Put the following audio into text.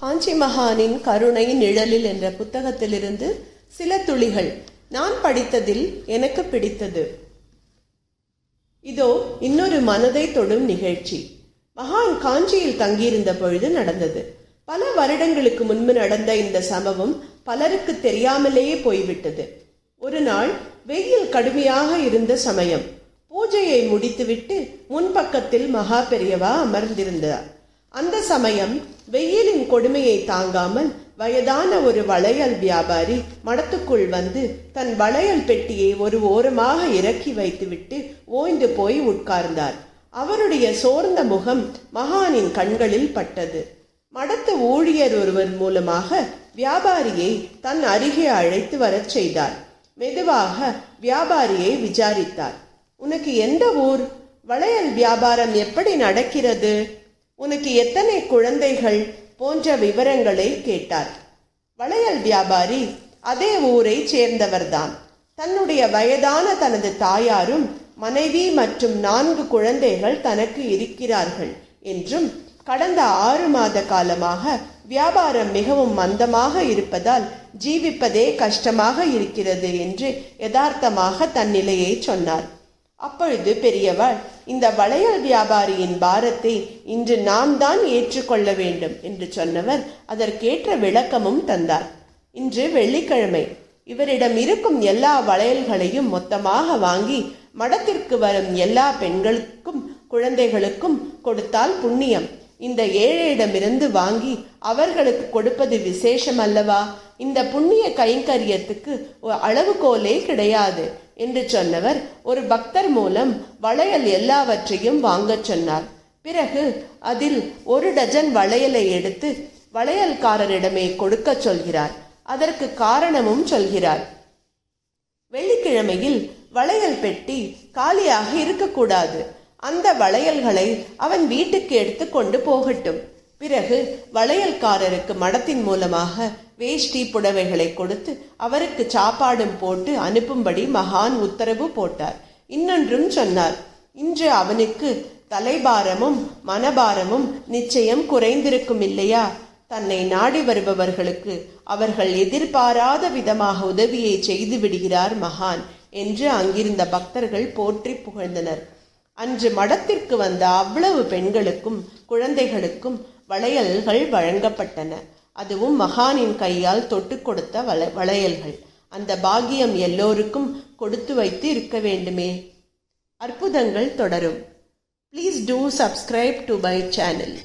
காஞ்சி மகானின் கருணை நிழலில் என்ற புத்தகத்திலிருந்து சில துளிகள் நான் படித்ததில் எனக்கு பிடித்தது. இதோ இன்னொரு மனதை தொடும் நிகழ்ச்சி. மகான் காஞ்சியில் தங்கியிருந்த பொழுது நடந்தது. பல வருடங்களுக்கு முன்பு நடந்த இந்த சம்பவம் பலருக்கு தெரியாமலேயே போய்விட்டது. ஒரு நாள் வெயில் கடுமையாக இருந்த சமயம். பூஜையை முடித்துவிட்டு முன்பக்கத்தில் மகா பெரியவா அமர்ந்திருந்தார். அந்த சமயம் வெயிலின் கொடுமையை தாங்காமல் வயதான ஒரு வளையல் வியாபாரி மடத்துக்குள் வந்து தன் வளையல் பெட்டியை ஒரு ஓரமாக இறக்கி வைத்துவிட்டு ஓய்ந்து போய் உட்கார்ந்தார். அவருடைய சோர்ந்த முகம் மகானின் கண்களில் பட்டது. மடத்து ஊழியர் ஒருவர் மூலமாக வியாபாரியை தன் அருகே அழைத்து வரச் செய்தார். மெதுவாக வியாபாரியை விசாரித்தார். உனக்கு எந்த ஊர்? வளையல் வியாபாரம் எப்படி நடக்கிறது? உனக்கு எத்தனை குழந்தைகள் போன்ற விவரங்களை கேட்டார். வளையல் வியாபாரி அதே ஊரை சேர்ந்தவர்தான். தன்னுடைய வயதான தனது தாயாரும் மனைவி மற்றும் நான்கு குழந்தைகள் தனக்கு இருக்கிறார்கள் என்றும் கடந்த ஆறு மாத காலமாக வியாபாரம் மிகவும் மந்தமாக இருப்பதால் ஜீவிப்பதே கஷ்டமாக இருக்கிறது என்று யதார்த்தமாக தன் நிலையை சொன்னார். அப்பொழுது பெரியவள் இந்த வளையல் வியாபாரியின் பாரத்தை இன்று நாம் தான் ஏற்றுக்கொள்ள வேண்டும் என்று சொன்னவர் அதற்கேற்ற விளக்கமும் தந்தார். இன்று வெள்ளிக்கிழமை. இவரிடம் இருக்கும் எல்லா வளையல்களையும் மொத்தமாக வாங்கி மடத்திற்கு வரும் எல்லா பெண்களுக்கும் குழந்தைகளுக்கும் கொடுத்தால் புண்ணியம். இந்த ஏழையிடமிருந்து வாங்கி அவர்களுக்கு கொடுப்பது விசேஷம் அல்லவா இந்த புண்ணிய கைங்கரியத்துக்கு அளவுகோலே கிடையாது என்று சொன்னவர் ஒரு பக்தர் மூலம் வளையல் எல்லாவற்றையும் வாங்கச் சொன்னார். பிறகு அதில் ஒரு டஜன் வளையலை எடுத்து வளையல்காரரிடமே கொடுக்க சொல்கிறார். அதற்கு காரணமும் சொல்கிறார். வெள்ளிக்கிழமையில் வளையல் பெட்டி காலியாக இருக்கக்கூடாது. அந்த வளையல்களை அவன் வீட்டுக்கு எடுத்து கொண்டு போகட்டும். பிறகு வளையல்காரருக்கு மடத்தின் மூலமாக வேஷ்டி புடவைகளை கொடுத்து அவருக்கு சாப்பாடும் போட்டு அனுப்பும்படி மகான் உத்தரவு போட்டார். இன்னொன்றும் சொன்னார். இன்று அவனுக்கு தலைபாரமும் மனபாரமும் நிச்சயம் குறைந்திருக்கும் இல்லையா? தன்னை நாடி வருபவர்களுக்கு அவர்கள் எதிர்பாராத விதமாக உதவியை செய்து விடுகிறார் மகான் என்று அங்கிருந்த பக்தர்கள் போற்றி புகழ்ந்தனர். அன்று மடத்திற்கு வந்த அவ்வளவு பெண்களுக்கும் குழந்தைகளுக்கும் வளையல்கள் வழங்கப்பட்டன. அதுவும் மகானின் கையால் தொட்டு கொடுத்த வள வளையல்கள். அந்த பாக்கியம் எல்லோருக்கும் கொடுத்து வைத்து இருக்க வேண்டுமே. அற்புதங்கள் தொடரும். Please do subscribe to my channel